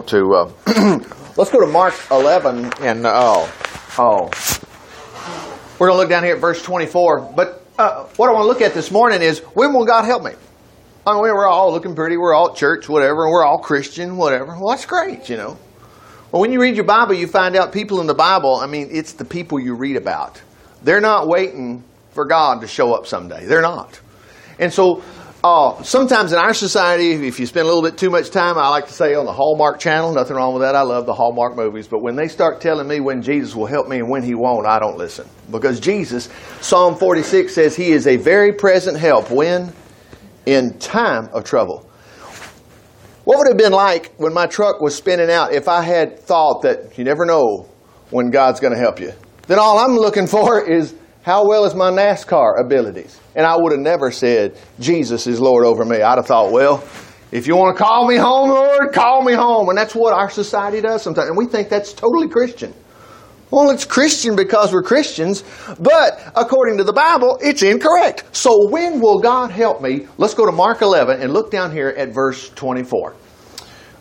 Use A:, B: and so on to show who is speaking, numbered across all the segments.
A: want to. Uh, let's go to Mark 11 and oh, oh. We're going to look down here at verse 24. But uh, what I want to look at this morning is when will God help me? I mean, we're all looking pretty. We're all church, whatever, and we're all Christian, whatever. Well, that's great, you know. Well, when you read your Bible, you find out people in the Bible, I mean, it's the people you read about. They're not waiting for God to show up someday. They're not. And so uh, sometimes in our society, if you spend a little bit too much time, I like to say on the Hallmark channel, nothing wrong with that. I love the Hallmark movies. But when they start telling me when Jesus will help me and when he won't, I don't listen. Because Jesus, Psalm 46 says he is a very present help when? In time of trouble. What would it have been like when my truck was spinning out if I had thought that you never know when God's going to help you? Then all I'm looking for is how well is my NASCAR abilities? And I would have never said, Jesus is Lord over me. I'd have thought, well, if you want to call me home, Lord, call me home. And that's what our society does sometimes. And we think that's totally Christian. Well, it's Christian because we're Christians, but according to the Bible, it's incorrect. So when will God help me? Let's go to Mark 11 and look down here at verse 24.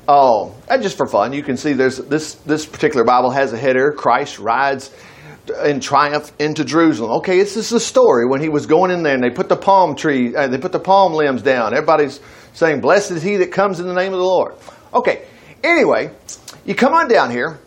A: Oh, and just for fun, you can see there's this this particular Bible has a header. Christ rides in triumph into Jerusalem. Okay, this is the story when he was going in there and they put the palm tree, uh, they put the palm limbs down. Everybody's saying, "Blessed is he that comes in the name of the Lord." Okay. Anyway, you come on down here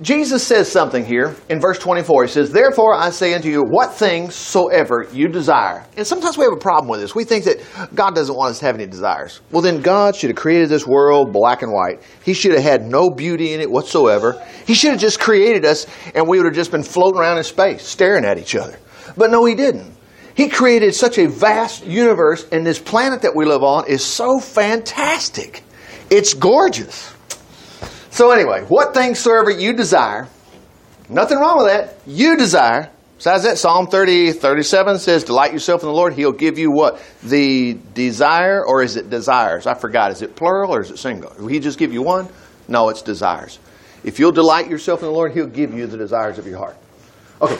A: Jesus says something here in verse 24. He says, Therefore I say unto you, what things soever you desire. And sometimes we have a problem with this. We think that God doesn't want us to have any desires. Well, then God should have created this world black and white. He should have had no beauty in it whatsoever. He should have just created us and we would have just been floating around in space, staring at each other. But no, He didn't. He created such a vast universe, and this planet that we live on is so fantastic. It's gorgeous. So, anyway, what things soever you desire, nothing wrong with that, you desire. Besides that, Psalm 30, 37 says, Delight yourself in the Lord, He'll give you what? The desire, or is it desires? I forgot. Is it plural or is it single? Will He just give you one? No, it's desires. If you'll delight yourself in the Lord, He'll give you the desires of your heart. Okay.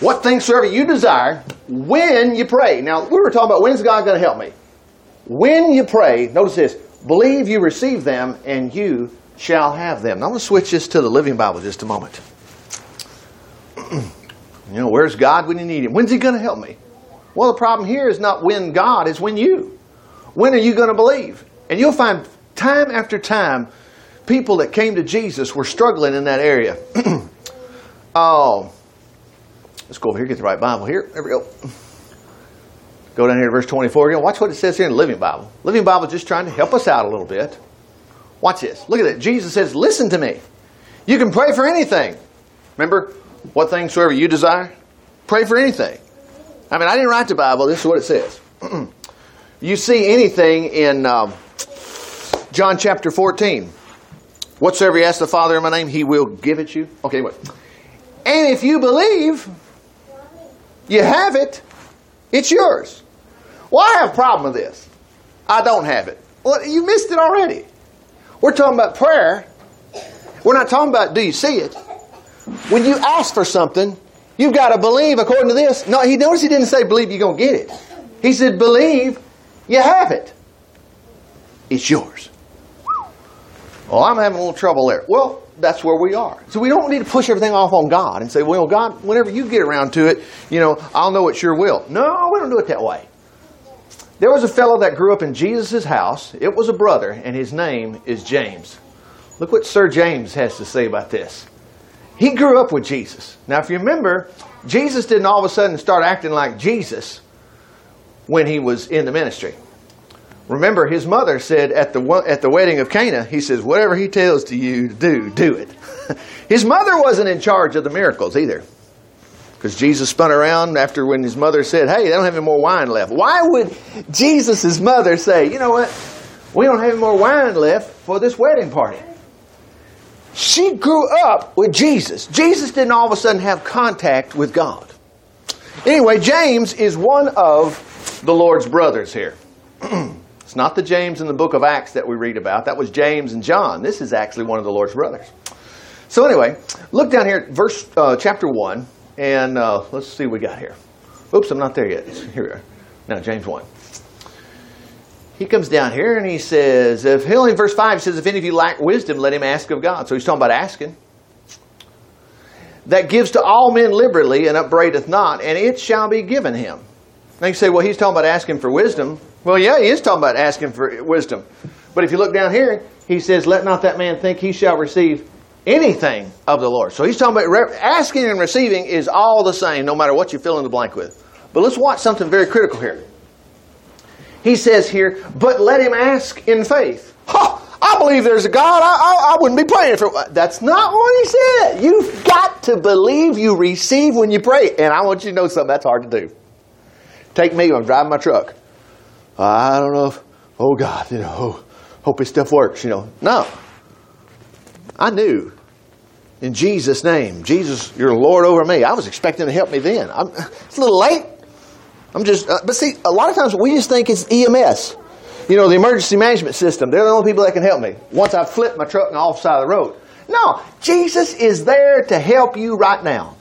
A: What things soever you desire when you pray. Now, we were talking about when's God going to help me? When you pray, notice this believe you receive them and you shall have them. Now, I'm going to switch this to the Living Bible just a moment. you know, where's God when you need Him? When's He going to help me? Well, the problem here is not when God, is when you. When are you going to believe? And you'll find time after time, people that came to Jesus were struggling in that area. oh, let's go over here, get the right Bible here. There we go. Go down here to verse 24 again. Watch what it says here in the Living Bible. Living Bible just trying to help us out a little bit. Watch this. Look at it. Jesus says, Listen to me. You can pray for anything. Remember, what things soever you desire? Pray for anything. I mean, I didn't write the Bible. This is what it says. you see anything in um, John chapter 14. Whatsoever you ask the Father in my name, he will give it you. Okay, wait. And if you believe, you have it, it's yours. Well, I have a problem with this. I don't have it. Well, you missed it already. We're talking about prayer. We're not talking about do you see it. When you ask for something, you've got to believe according to this. No, he notice he didn't say believe you're going to get it. He said believe you have it. It's yours. Well, I'm having a little trouble there. Well, that's where we are. So we don't need to push everything off on God and say, well, God, whenever you get around to it, you know, I'll know it's your will. No, we don't do it that way. There was a fellow that grew up in Jesus' house. It was a brother, and his name is James. Look what Sir James has to say about this. He grew up with Jesus. Now, if you remember, Jesus didn't all of a sudden start acting like Jesus when he was in the ministry. Remember, his mother said at the, at the wedding of Cana, he says, Whatever he tells to you to do, do it. his mother wasn't in charge of the miracles either. Because Jesus spun around after when his mother said, Hey, they don't have any more wine left. Why would Jesus' mother say, You know what? We don't have any more wine left for this wedding party? She grew up with Jesus. Jesus didn't all of a sudden have contact with God. Anyway, James is one of the Lord's brothers here. it's not the James in the book of Acts that we read about. That was James and John. This is actually one of the Lord's brothers. So anyway, look down here, at verse uh, chapter one. And uh, let's see what we got here. Oops, I'm not there yet. Here we are. Now, James 1. he comes down here and he says, if he only verse 5 says, if any of you lack wisdom, let him ask of God. So he's talking about asking. That gives to all men liberally and upbraideth not, and it shall be given him. Now you say, well, he's talking about asking for wisdom. Well, yeah, he is talking about asking for wisdom. But if you look down here, he says, let not that man think he shall receive anything of the Lord. So he's talking about asking and receiving is all the same, no matter what you fill in the blank with. But let's watch something very critical here. He says here, but let him ask in faith. Ha! I believe there's a God. I, I, I, wouldn't be praying for. That's not what he said. You've got to believe you receive when you pray. And I want you to know something that's hard to do. Take me, I'm driving my truck. I don't know if, oh God, you know, hope this stuff works, you know. No. I knew. In Jesus' name, Jesus, you're Lord over me. I was expecting to help me then. I'm, it's a little late. I'm just, uh, but see, a lot of times we just think it's EMS. You know, the emergency management system. They're the only people that can help me. Once I flip my truck and off side of the road. No, Jesus is there to help you right now.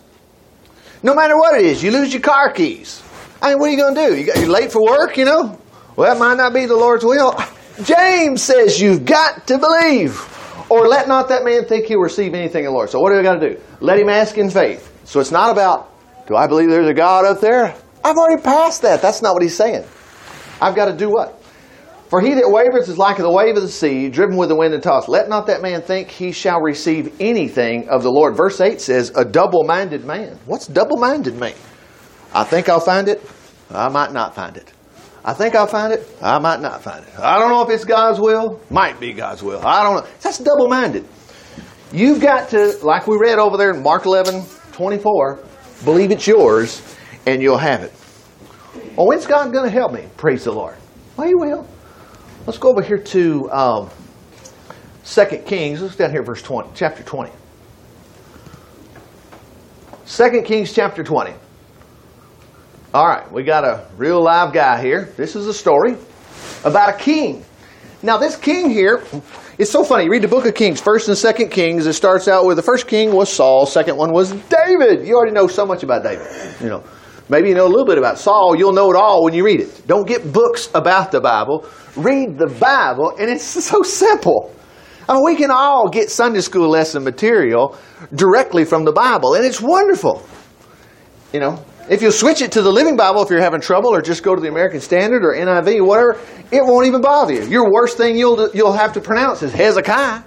A: No matter what it is, you lose your car keys. I mean, what are you going to do? You're late for work, you know? Well, that might not be the Lord's will. James says you've got to believe. Or let not that man think he'll receive anything of the Lord. So what do I got to do? Let him ask in faith. So it's not about, do I believe there's a God up there? I've already passed that. That's not what he's saying. I've got to do what? For he that wavers is like the wave of the sea, driven with the wind and tossed. Let not that man think he shall receive anything of the Lord. Verse 8 says, a double minded man. What's double minded mean? I think I'll find it. I might not find it. I think I'll find it. I might not find it. I don't know if it's God's will. Might be God's will. I don't know. That's double minded. You've got to, like we read over there in Mark 11 24, believe it's yours and you'll have it. Oh, when's God going to help me? Praise the Lord. Well, He will. Let's go over here to um, 2 Kings. Let's down here, verse 20, chapter 20. 2 Kings chapter 20. All right, we got a real live guy here. This is a story about a king. Now, this king here, it's so funny. You read the book of Kings, first and second Kings. It starts out with the first king was Saul, second one was David. You already know so much about David. You know, maybe you know a little bit about Saul. You'll know it all when you read it. Don't get books about the Bible. Read the Bible, and it's so simple. I mean, we can all get Sunday school lesson material directly from the Bible, and it's wonderful. You know, if you switch it to the Living Bible, if you're having trouble, or just go to the American Standard or NIV, whatever, it won't even bother you. Your worst thing you'll you'll have to pronounce is Hezekiah,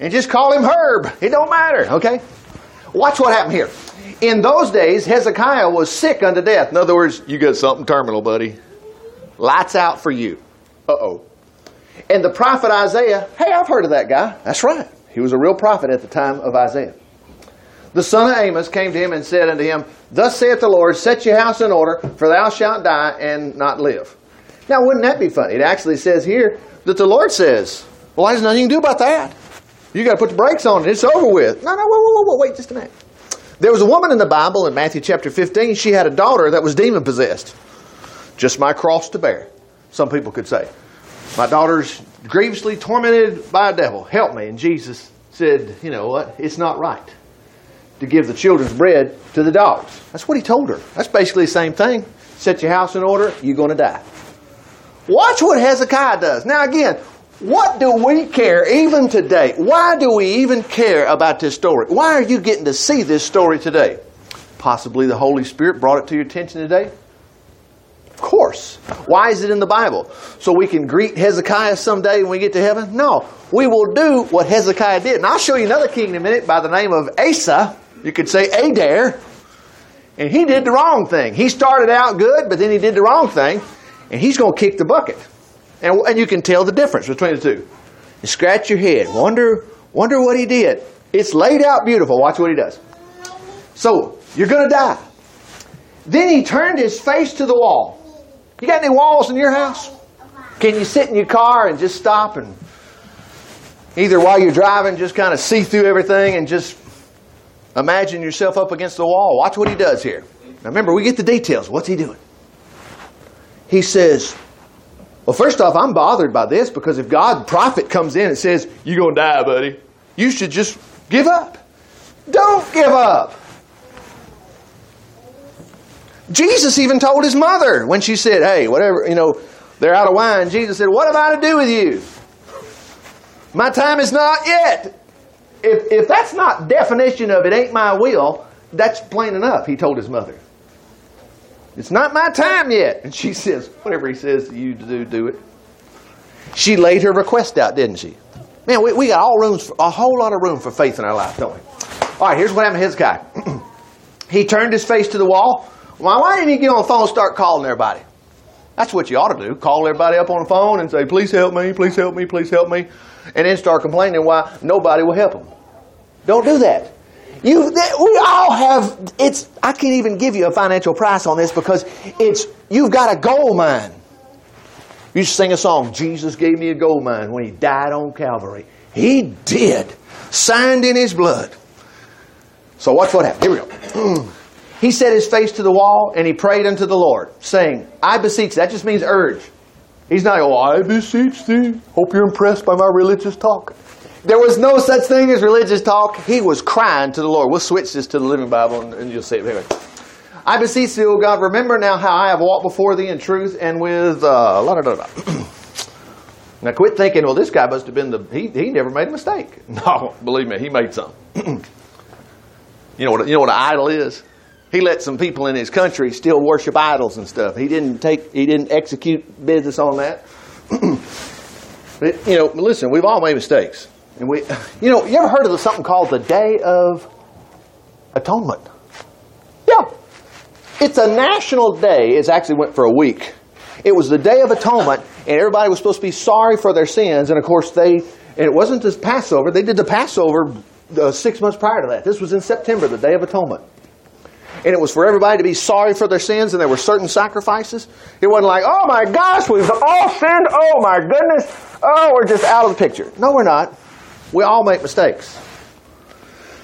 A: and just call him Herb. It don't matter. Okay. Watch what happened here. In those days, Hezekiah was sick unto death. In other words, you got something terminal, buddy. Lights out for you. Uh oh. And the prophet Isaiah, hey, I've heard of that guy. That's right. He was a real prophet at the time of Isaiah. The son of Amos came to him and said unto him, Thus saith the Lord, Set your house in order, for thou shalt die and not live. Now, wouldn't that be funny? It actually says here that the Lord says, Well, there's nothing you can do about that. You got to put the brakes on it. It's over with. No, no, whoa, whoa, whoa, wait just a minute. There was a woman in the Bible in Matthew chapter 15. She had a daughter that was demon possessed. Just my cross to bear, some people could say. My daughter's grievously tormented by a devil. Help me. And Jesus said, You know what? It's not right to give the children's bread to the dogs. That's what he told her. That's basically the same thing. Set your house in order, you're going to die. Watch what Hezekiah does. Now, again, what do we care even today? Why do we even care about this story? Why are you getting to see this story today? Possibly the Holy Spirit brought it to your attention today. Of course. Why is it in the Bible? So we can greet Hezekiah someday when we get to heaven? No. We will do what Hezekiah did. And I'll show you another king in a minute by the name of Asa. You could say Adair. And he did the wrong thing. He started out good, but then he did the wrong thing. And he's going to kick the bucket. And, and you can tell the difference between the two. You scratch your head. Wonder, wonder what he did. It's laid out beautiful. Watch what he does. So, you're going to die. Then he turned his face to the wall. You got any walls in your house? Can you sit in your car and just stop and either while you're driving just kind of see through everything and just imagine yourself up against the wall? Watch what he does here. Now remember, we get the details. What's he doing? He says, well, first off, I'm bothered by this because if God prophet comes in and says, You're going to die, buddy, you should just give up. Don't give up. Jesus even told his mother when she said, Hey, whatever, you know, They're out of wine. Jesus said, What am I to do with you? My time is not yet. If, if that's not definition of it ain't my will, that's plain enough, he told his mother. It's not my time yet. And she says, Whatever he says you do, do it. She laid her request out, didn't she? Man, we, we got all rooms, a whole lot of room for faith in our life, don't we? All right, here's what happened to Hezekiah. he turned his face to the wall. Why, why didn't he get on the phone and start calling everybody? That's what you ought to do. Call everybody up on the phone and say, please help me, please help me, please help me. And then start complaining why nobody will help them. Don't do that. You, we all have, it's, I can't even give you a financial price on this because it's, you've got a gold mine. You sing a song, Jesus gave me a gold mine when he died on Calvary. He did. Signed in his blood. So watch what happened. Here we go. he set his face to the wall and he prayed unto the Lord, saying, I beseech. That just means urge. He's not, oh, I beseech thee. Hope you're impressed by my religious talk. There was no such thing as religious talk. He was crying to the Lord. We'll switch this to the Living Bible and, and you'll see it. Anyway. I beseech thee, O God, remember now how I have walked before thee in truth and with uh. Now quit thinking, well, this guy must have been the, he, he never made a mistake. No, believe me, he made some. You know what you know what an idol is? He let some people in his country still worship idols and stuff. He didn't take he didn't execute business on that. but, you know, listen, we've all made mistakes. And we you know, you ever heard of something called the Day of Atonement? Yeah. It's a national day. It actually went for a week. It was the Day of Atonement, and everybody was supposed to be sorry for their sins. And of course, they, and it wasn't just Passover, they did the Passover uh, six months prior to that. This was in September, the Day of Atonement. And it was for everybody to be sorry for their sins, and there were certain sacrifices. It wasn't like, oh my gosh, we've all sinned. Oh my goodness. Oh, we're just out of the picture. No, we're not. We all make mistakes.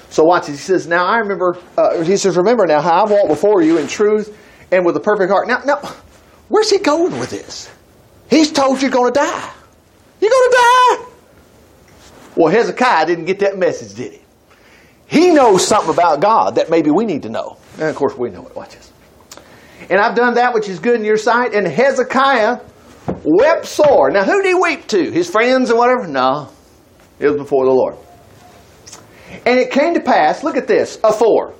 A: So watch it, He says, now I remember, uh, he says, remember now how I've walked before you in truth and with a perfect heart. Now, now, where's he going with this? He's told you're going to die. You're going to die. Well, Hezekiah didn't get that message, did he? He knows something about God that maybe we need to know. And of course, we know it. Watch this. And I've done that which is good in your sight. And Hezekiah wept sore. Now, who did he weep to? His friends or whatever? No. It was before the Lord. And it came to pass, look at this, a four,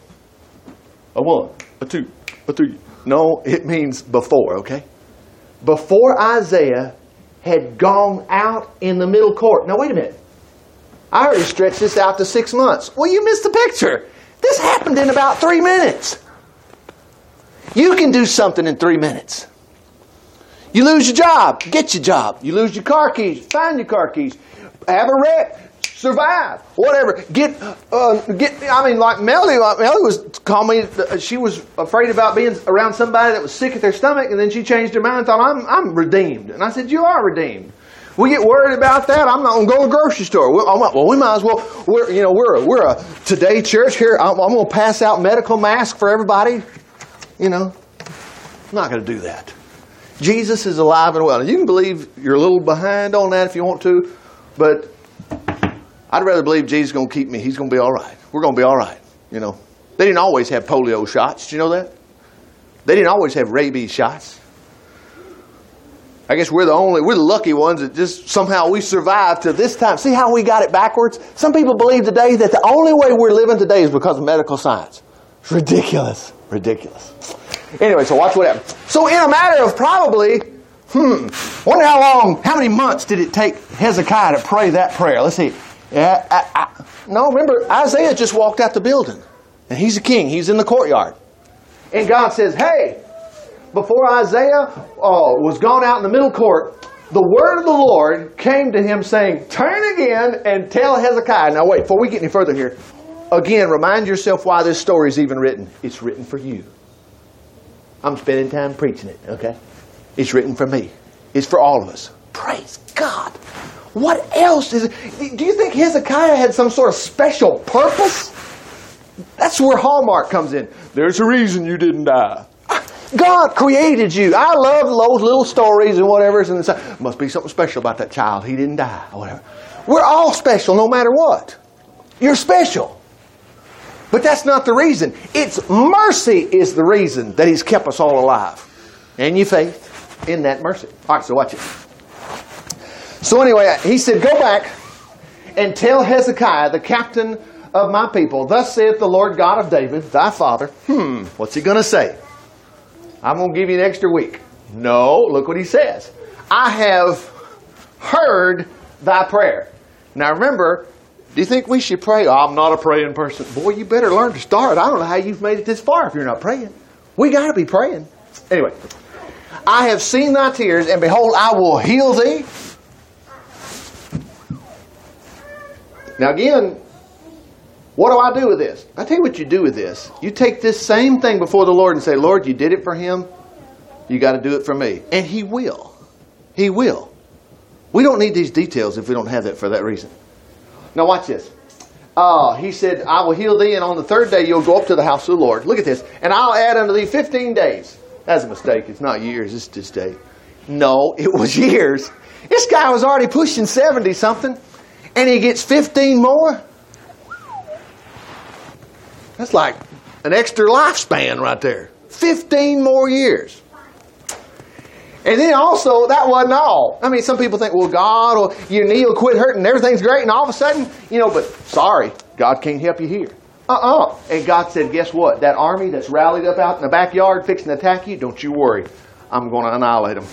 A: a one, a two, a three. No, it means before, okay? Before Isaiah had gone out in the middle court. Now, wait a minute. I already stretched this out to six months. Well, you missed the picture. This happened in about three minutes. You can do something in three minutes. You lose your job, get your job. You lose your car keys, find your car keys. Have a wreck, survive, whatever. Get, uh, get. I mean, like Melody, like Melody was calling me. Uh, she was afraid about being around somebody that was sick at their stomach, and then she changed her mind and thought, "I'm, I'm redeemed." And I said, "You are redeemed." We get worried about that. I'm not going to go to the grocery store. Well, we might as well. We're, you know, we're a, we're a today church here. I'm, I'm going to pass out medical masks for everybody. You know, I'm not going to do that. Jesus is alive and well. You can believe you're a little behind on that if you want to, but I'd rather believe Jesus is going to keep me. He's going to be all right. We're going to be all right. You know, they didn't always have polio shots. Did you know that? They didn't always have rabies shots. I guess we're the only, we're the lucky ones that just somehow we survived to this time. See how we got it backwards? Some people believe today that the only way we're living today is because of medical science. It's ridiculous. Ridiculous. Anyway, so watch what happens. So in a matter of probably, hmm, wonder how long, how many months did it take Hezekiah to pray that prayer? Let's see. Yeah, I, I, no, remember, Isaiah just walked out the building. And he's a king. He's in the courtyard. And God says, hey, before Isaiah uh, was gone out in the middle court, the word of the Lord came to him saying, Turn again and tell Hezekiah. Now, wait, before we get any further here, again, remind yourself why this story is even written. It's written for you. I'm spending time preaching it, okay? It's written for me, it's for all of us. Praise God. What else is it? Do you think Hezekiah had some sort of special purpose? That's where Hallmark comes in. There's a reason you didn't die. God created you. I love those little stories and whatever. And it must be something special about that child. He didn't die or whatever. We're all special no matter what. You're special. But that's not the reason. It's mercy is the reason that He's kept us all alive. And your faith. in that mercy. All right, so watch it. So anyway, he said, Go back and tell Hezekiah, the captain of my people, Thus saith the Lord God of David, thy father. Hmm, what's he going to say? I'm going to give you an extra week. No, look what he says. I have heard thy prayer. Now remember, do you think we should pray? Oh, I'm not a praying person. Boy, you better learn to start. I don't know how you've made it this far if you're not praying. We got to be praying. Anyway, I have seen thy tears, and behold, I will heal thee. Now, again, what do I do with this? I tell you what you do with this. You take this same thing before the Lord and say, Lord, you did it for him. You got to do it for me. And he will. He will. We don't need these details if we don't have that for that reason. Now, watch this. Uh, he said, I will heal thee, and on the third day you'll go up to the house of the Lord. Look at this. And I'll add unto thee 15 days. That's a mistake. It's not years, it's just day. No, it was years. This guy was already pushing 70 something, and he gets 15 more. That's like an extra lifespan right there. 15 more years. And then also, that wasn't all. I mean, some people think, well, God, or your knee will quit hurting, everything's great, and all of a sudden, you know, but sorry, God can't help you here. Uh-uh. And God said, guess what? That army that's rallied up out in the backyard fixing to attack you, don't you worry. I'm going to annihilate them.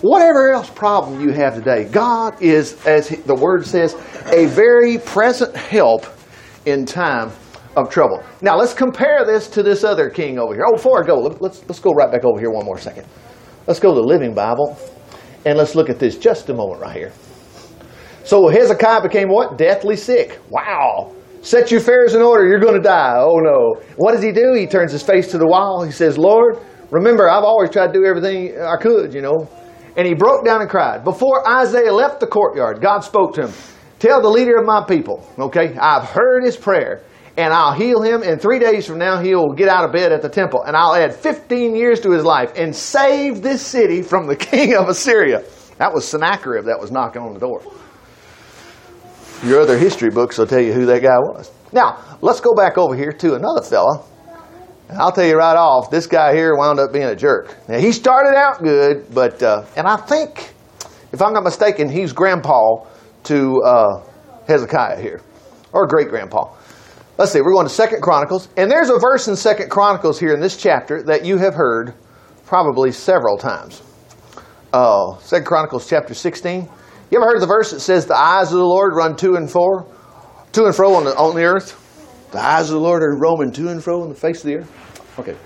A: Whatever else problem you have today, God is, as the word says, a very present help in time of trouble. Now let's compare this to this other king over here. Oh, before I go, let's let's go right back over here one more second. Let's go to the Living Bible and let's look at this just a moment right here. So Hezekiah became what? Deathly sick. Wow. Set your affairs in order. You're going to die. Oh no. What does he do? He turns his face to the wall. He says, Lord, remember, I've always tried to do everything I could, you know. And he broke down and cried. Before Isaiah left the courtyard, God spoke to him. Tell the leader of my people, okay, I've heard his prayer and I'll heal him. And three days from now, he'll get out of bed at the temple, and I'll add 15 years to his life and save this city from the king of Assyria. That was Sennacherib that was knocking on the door. Your other history books will tell you who that guy was. Now, let's go back over here to another fella. And I'll tell you right off, this guy here wound up being a jerk. Now, he started out good, but, uh, and I think, if I'm not mistaken, he's grandpa to uh, Hezekiah here, or great grandpa. Let's see, we're going to Second Chronicles, and there's a verse in Second Chronicles here in this chapter that you have heard probably several times. Uh, Second Chronicles chapter 16. You ever heard the verse that says, The eyes of the Lord run to and fro, to and fro on the, on the earth? The eyes of the Lord are roaming to and fro on the face of the earth. Okay.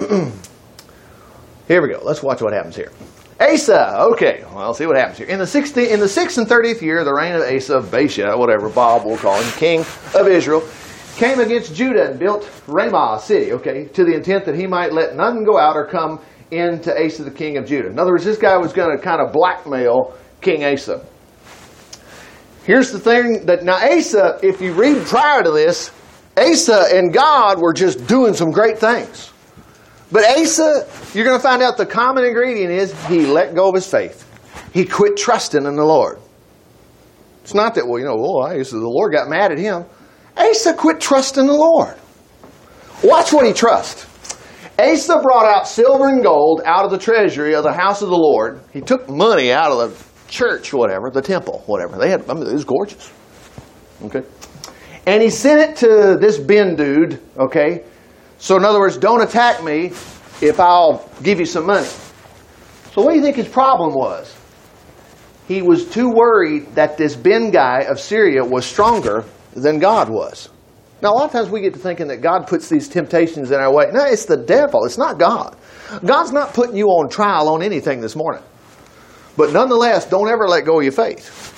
A: here we go. Let's watch what happens here. Asa. Okay, well, see what happens here. In the 60, in the sixth and thirtieth year, the reign of Asa, Baasha, whatever Bob will call him, king of Israel, came against Judah and built Ramah city, okay, to the intent that he might let none go out or come into Asa the king of Judah. In other words, this guy was going to kind of blackmail King Asa. Here's the thing that now Asa, if you read prior to this, Asa and God were just doing some great things. But Asa, you're going to find out the common ingredient is he let go of his faith. He quit trusting in the Lord. It's not that, well, you know, oh, well, Asa, the Lord got mad at him. Asa quit trusting the Lord. Watch what he trusts. Asa brought out silver and gold out of the treasury of the house of the Lord. He took money out of the church, whatever, the temple, whatever. They had, I mean, it was gorgeous. Okay. And he sent it to this Ben dude, okay? So, in other words, don't attack me if I'll give you some money. So, what do you think his problem was? He was too worried that this Ben guy of Syria was stronger than God was. Now, a lot of times we get to thinking that God puts these temptations in our way. No, it's the devil. It's not God. God's not putting you on trial on anything this morning. But nonetheless, don't ever let go of your faith.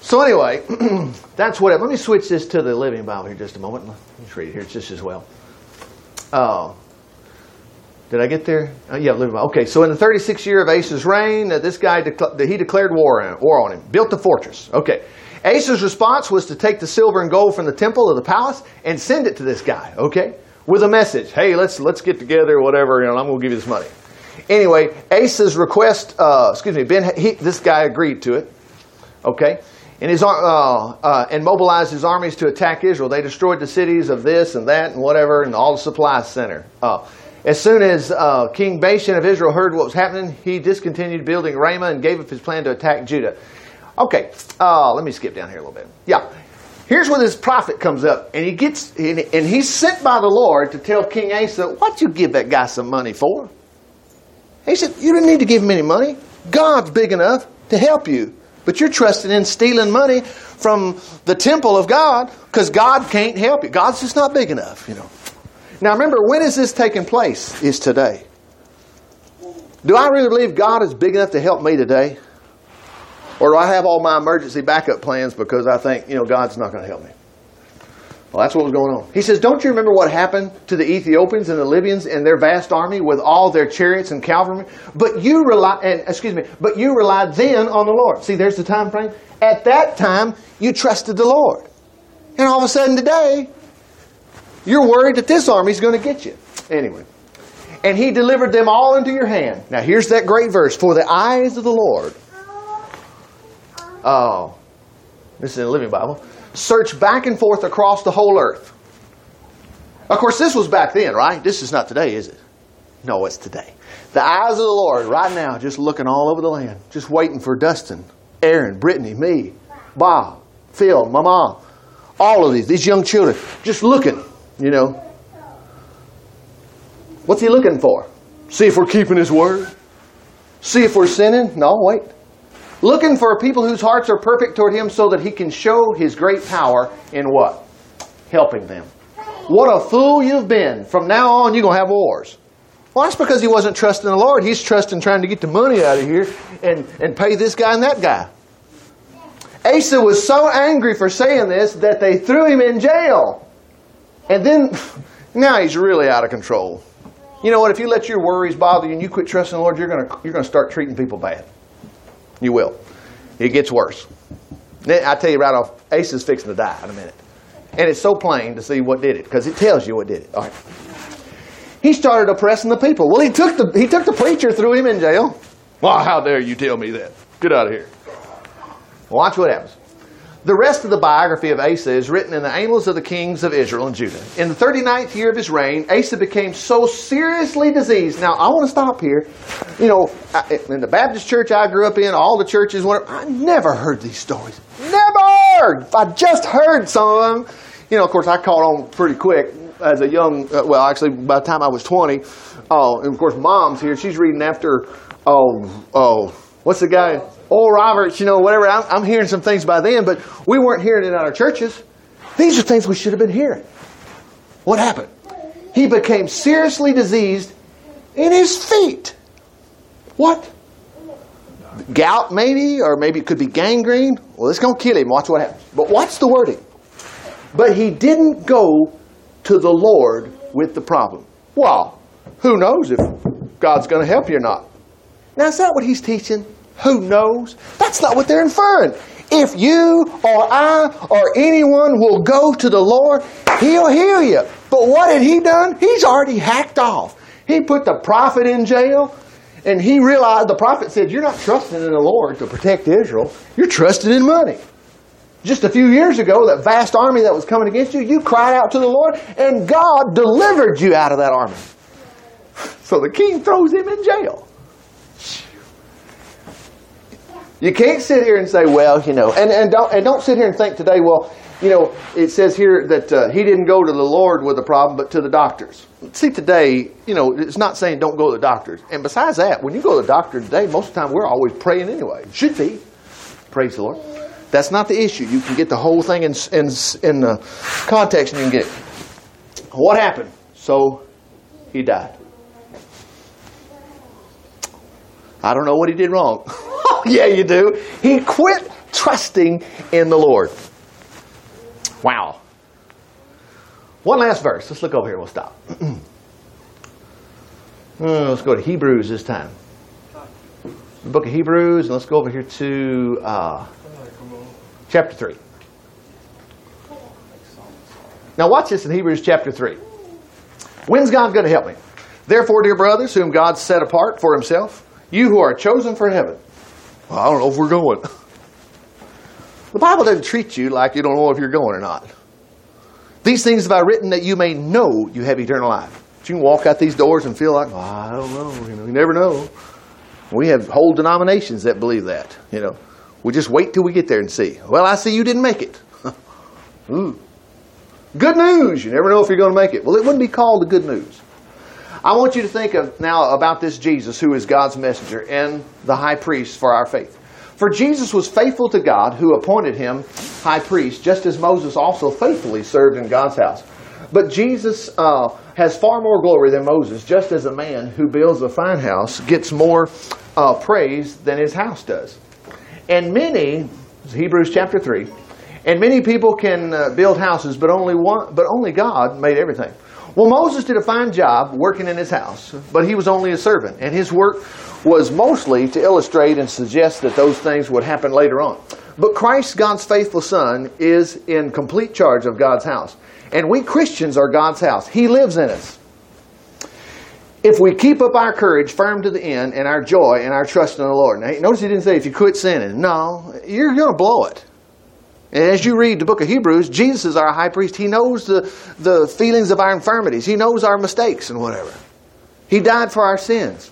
A: So anyway, that's what. Let me switch this to the Living Bible here just a moment. Let me read it here just as well. Uh, did I get there? Uh, yeah, Living Bible. Okay, so in the 36th year of Asa's reign, uh, this guy that he declared war on, war on him, built the fortress. Okay, Asa's response was to take the silver and gold from the temple of the palace and send it to this guy, okay? With a message. Hey, let's let's get together, whatever, you know, I'm going to give you this money. Anyway, Asa's request, uh, excuse me, Ben, he, this guy agreed to it, okay? And, his, uh, uh, and mobilized his armies to attack Israel. They destroyed the cities of this and that and whatever and all the supply center. Uh, As soon as uh, King Baasha of Israel heard what was happening, he discontinued building Ramah and gave up his plan to attack Judah. Okay, uh, let me skip down here a little bit. Yeah, here's where this prophet comes up, and he gets and he's sent by the Lord to tell King Asa, "What you give that guy some money for?" He said, "You didn't need to give him any money. God's big enough to help you, but you're trusting in stealing money from the temple of God because God can't help you. God's just not big enough, you know." Now remember, when is this taking place? Is today. Do I really believe God is big enough to help me today? Or do I have all my emergency backup plans because I think, you know, God's not going to help me? Well, that's what was going on. He says, Don't you remember what happened to the Ethiopians and the Libyans and their vast army with all their chariots and cavalry? But you rely and excuse me, but you relied then on the Lord. See, there's the time frame. At that time, you trusted the Lord. And all of a sudden today, you're worried that this army's going to get you. Anyway. And he delivered them all into your hand. Now here's that great verse. For the eyes of the Lord. Oh. This is in the Living Bible. Search back and forth across the whole earth. Of course, this was back then, right? This is not today, is it? No, it's today. The eyes of the Lord right now just looking all over the land, just waiting for Dustin, Aaron, Brittany, me, Bob, Phil, my mom, all of these, these young children, just looking you know. What's he looking for? See if we're keeping his word? See if we're sinning? No, wait. Looking for people whose hearts are perfect toward him so that he can show his great power in what? Helping them. What a fool you've been. From now on, you're going to have wars. Well, that's because he wasn't trusting the Lord. He's trusting trying to get the money out of here and, and pay this guy and that guy. Asa was so angry for saying this that they threw him in jail. And then, now he's really out of control. You know what? If you let your worries bother you and you quit trusting the Lord, you're going to you're going to start treating people bad. You will. It gets worse. Then I tell you right off, Ace is fixing to die in a minute. And it's so plain to see what did it because it tells you what did it. All right. He started oppressing the people. Well, he took the he took the preacher, threw him in jail. Well, how dare you tell me that? Get out of here. Watch what happens. The rest of the biography of Asa is written in the Annals of the Kings of Israel and Judah. In the 39th year of his reign, Asa became so seriously diseased. Now, I want to stop here. You know, in the Baptist church I grew up in, all the churches, I never heard these stories. Never! I just heard some of them. You know, of course, I caught on pretty quick as a young, uh, well, actually, by the time I was 20. Oh, and of course, mom's here. She's reading after, oh, oh, what's the guy? Oral Roberts, you know, whatever. I'm, I'm hearing some things by then, but we weren't hearing it in our churches. These are things we should have been hearing. What happened? He became seriously diseased in his feet. What? Gout, maybe, or maybe it could be gangrene. Well, it's going to kill him. Watch what happens. But watch the wording. But he didn't go to the Lord with the problem. Well, who knows if God's going to help you or not? Now, is that what he's teaching? Who knows? That's not what they're inferring. If you or I or anyone will go to the Lord, He'll heal you. But what had He done? He's already hacked off. He put the prophet in jail, and he realized the prophet said, You're not trusting in the Lord to protect Israel, you're trusting in money. Just a few years ago, that vast army that was coming against you, you cried out to the Lord, and God delivered you out of that army. So the king throws him in jail. You can't sit here and say, well, you know, and, and, don't, and don't sit here and think today, well, you know, it says here that uh, he didn't go to the Lord with a problem, but to the doctors. See, today, you know, it's not saying don't go to the doctors. And besides that, when you go to the doctor today, most of the time we're always praying anyway. Should be. Praise the Lord. That's not the issue. You can get the whole thing in, in, in the context and you can get it. What happened? So he died. I don't know what he did wrong. yeah, you do. He quit trusting in the Lord. Wow. One last verse. Let's look over here. We'll stop. Uh, let's go to Hebrews this time. The book of Hebrews, and let's go over here to uh, chapter 3. Now, watch this in Hebrews chapter 3. When's God going to help me? Therefore, dear brothers, whom God set apart for himself, you who are chosen for heaven, well, I don't know if we're going. The Bible doesn't treat you like you don't know if you're going or not. These things have I written that you may know you have eternal life. But you can walk out these doors and feel like, I don't know. You know, you never know. We have whole denominations that believe that. You know, we just wait till we get there and see. Well, I see you didn't make it. Ooh. Good news. You never know if you're going to make it. Well, it wouldn't be called the good news. I want you to think of now about this Jesus who is God's messenger and the high priest for our faith. For Jesus was faithful to God who appointed him high priest, just as Moses also faithfully served in God's house. But Jesus uh, has far more glory than Moses, just as a man who builds a fine house gets more uh, praise than his house does. And many, Hebrews chapter 3, and many people can uh, build houses, but only one, but only God made everything. Well, Moses did a fine job working in his house, but he was only a servant, and his work was mostly to illustrate and suggest that those things would happen later on. But Christ, God's faithful Son, is in complete charge of God's house. And we Christians are God's house. He lives in us. If we keep up our courage firm to the end and our joy and our trust in the Lord. Now, notice he didn't say if you quit sinning. No, you're going to blow it. And as you read the book of Hebrews, Jesus is our high priest. He knows the, the feelings of our infirmities. He knows our mistakes and whatever. He died for our sins.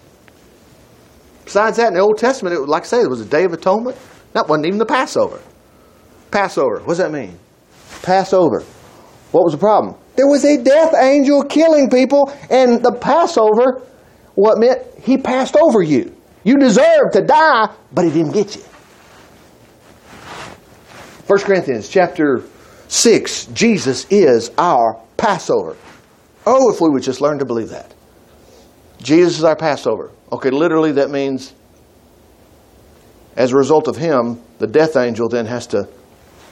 A: Besides that, in the Old Testament, it, like I say, it was a day of atonement. That wasn't even the Passover. Passover, what does that mean? Passover. What was the problem? There was a death angel killing people, and the Passover, what meant he passed over you. You deserved to die, but he didn't get you. 1 Corinthians chapter 6, Jesus is our Passover. Oh, if we would just learn to believe that. Jesus is our Passover. Okay, literally that means as a result of him, the death angel then has to,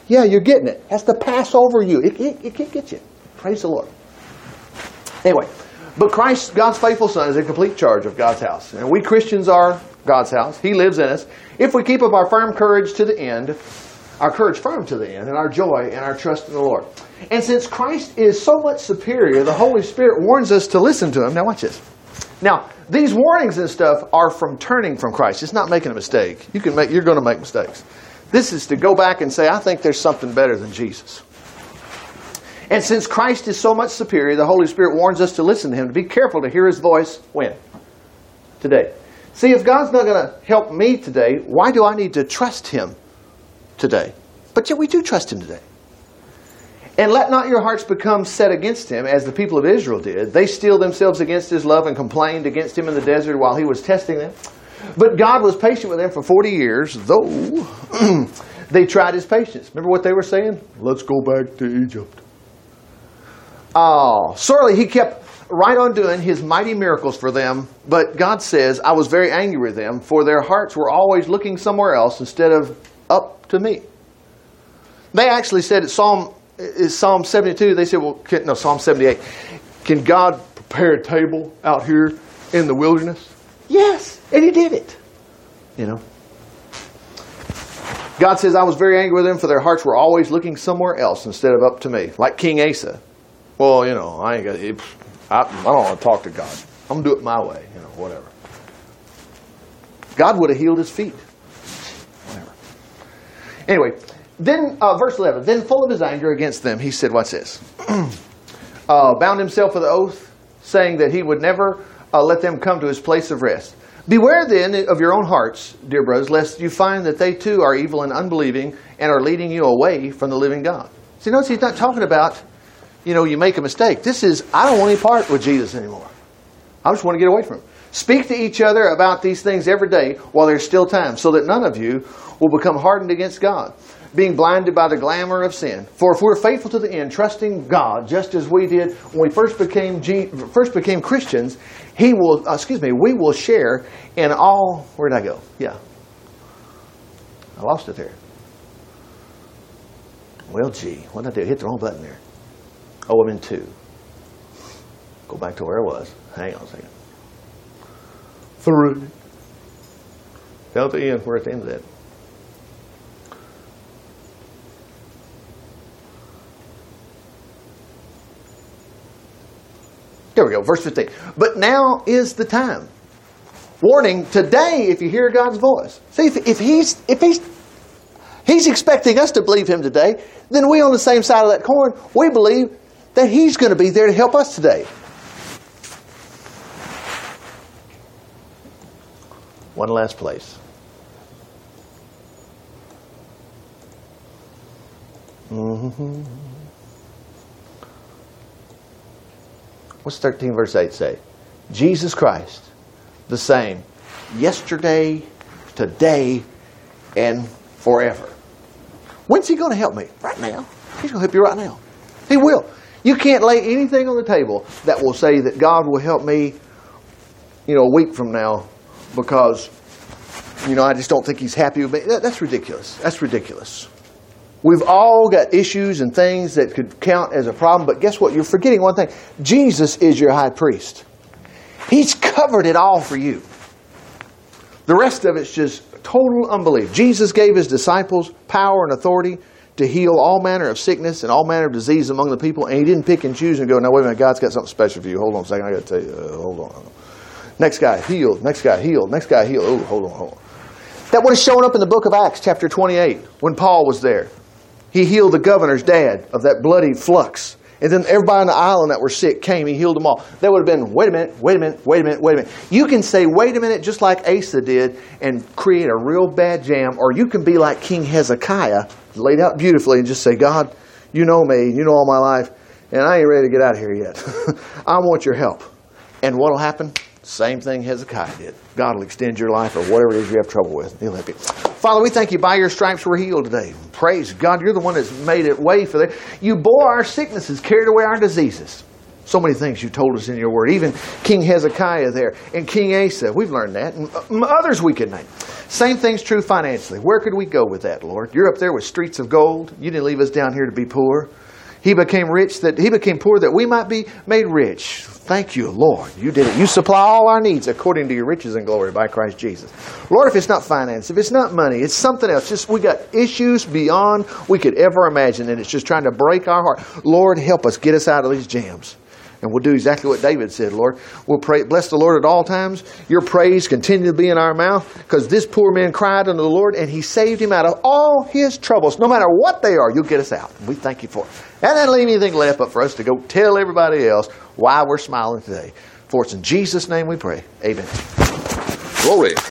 A: yeah, you're getting it, has to pass over you. It, it, it can't get you. Praise the Lord. Anyway, but Christ, God's faithful Son, is in complete charge of God's house. And we Christians are God's house. He lives in us. If we keep up our firm courage to the end, our courage firm to the end, and our joy and our trust in the Lord. And since Christ is so much superior, the Holy Spirit warns us to listen to Him. Now, watch this. Now, these warnings and stuff are from turning from Christ. It's not making a mistake. You can make, you're going to make mistakes. This is to go back and say, I think there's something better than Jesus. And since Christ is so much superior, the Holy Spirit warns us to listen to Him, to be careful to hear His voice when? Today. See, if God's not going to help me today, why do I need to trust Him today. But yet we do trust him today. And let not your hearts become set against him, as the people of Israel did. They steeled themselves against his love and complained against him in the desert while he was testing them. But God was patient with them for 40 years, though they tried his patience. Remember what they were saying? Let's go back to Egypt. Ah, oh, sorely he kept right on doing his mighty miracles for them, but God says, I was very angry with them, for their hearts were always looking somewhere else instead of up to me. They actually said it Psalm is Psalm 72. They said, well, can, no, Psalm 78. Can God prepare a table out here in the wilderness? Yes, and He did it. You know. God says, I was very angry with them, for their hearts were always looking somewhere else instead of up to me, like King Asa. Well, you know, I ain't got. I, I don't want to talk to God. I'm gonna do it my way. You know, whatever. God would have healed his feet. Anyway, then uh, verse 11. Then, full of his anger against them, he said, "What's this?" uh, bound himself with an oath, saying that he would never uh, let them come to his place of rest. Beware then of your own hearts, dear brothers, lest you find that they too are evil and unbelieving and are leading you away from the living God. See, notice he's not talking about, you know, you make a mistake. This is, I don't want any part with Jesus anymore. I just want to get away from him. Speak to each other about these things every day while there's still time, so that none of you will become hardened against God, being blinded by the glamour of sin. For if we're faithful to the end, trusting God, just as we did when we first became first became Christians, He will. Uh, excuse me. We will share in all. Where did I go? Yeah, I lost it there. Well, gee, what did I do? Hit the wrong button there. Oh, I'm in two. Go back to where I was. Hang on a second. At the end. We're at the end of that. There we go, verse 15. But now is the time. Warning, today, if you hear God's voice. See, if, if he's if he's he's expecting us to believe him today, then we on the same side of that coin, we believe that he's going to be there to help us today. One last place. Mm-hmm. What's 13 verse 8 say? Jesus Christ, the same, yesterday, today, and forever. When's he going to help me? Right now. He's going to help you right now. He will. You can't lay anything on the table that will say that God will help me, you know, a week from now because, you know, I just don't think he's happy with me. That, that's ridiculous. That's ridiculous. We've all got issues and things that could count as a problem, but guess what? You're forgetting one thing. Jesus is your high priest. He's covered it all for you. The rest of it's just total unbelief. Jesus gave his disciples power and authority to heal all manner of sickness and all manner of disease among the people, and he didn't pick and choose and go, "No, wait a minute, God's got something special for you. Hold on a second, I got to tell you. Uh, hold on. Next guy healed. Next guy healed. Next guy healed. Oh, hold on, hold on. That would have shown up in the book of Acts, chapter 28, when Paul was there. He healed the governor's dad of that bloody flux. And then everybody on the island that were sick came, he healed them all. That would have been, wait a minute, wait a minute, wait a minute, wait a minute. You can say, wait a minute, just like Asa did, and create a real bad jam, or you can be like King Hezekiah, laid out beautifully, and just say, God, you know me, you know all my life, and I ain't ready to get out of here yet. I want your help. And what'll happen? Same thing Hezekiah did. God will extend your life or whatever it is you have trouble with. He'll help you. Father, we thank you by your stripes we're healed today. Praise God. You're the one that's made it way for that. You bore our sicknesses, carried away our diseases. So many things you told us in your word. Even King Hezekiah there and King Asa. We've learned that. And uh, others we could name. Same thing's true financially. Where could we go with that, Lord? You're up there with streets of gold. You didn't leave us down here to be poor. He became rich that he became poor that we might be made rich. Thank you, Lord. You did it. You supply all our needs according to your riches and glory by Christ Jesus. Lord, if it's not finance, if it's not money, it's something else. Just we got issues beyond we could ever imagine, and it's just trying to break our heart. Lord, help us get us out of these jams. And we'll do exactly what David said, Lord. We'll pray, bless the Lord at all times. Your praise continue to be in our mouth because this poor man cried unto the Lord and he saved him out of all his troubles. No matter what they are, you'll get us out. We thank you for it. And then leave anything left but for us to go tell everybody else why we're smiling today. For it's in Jesus' name we pray. Amen.
B: Glory.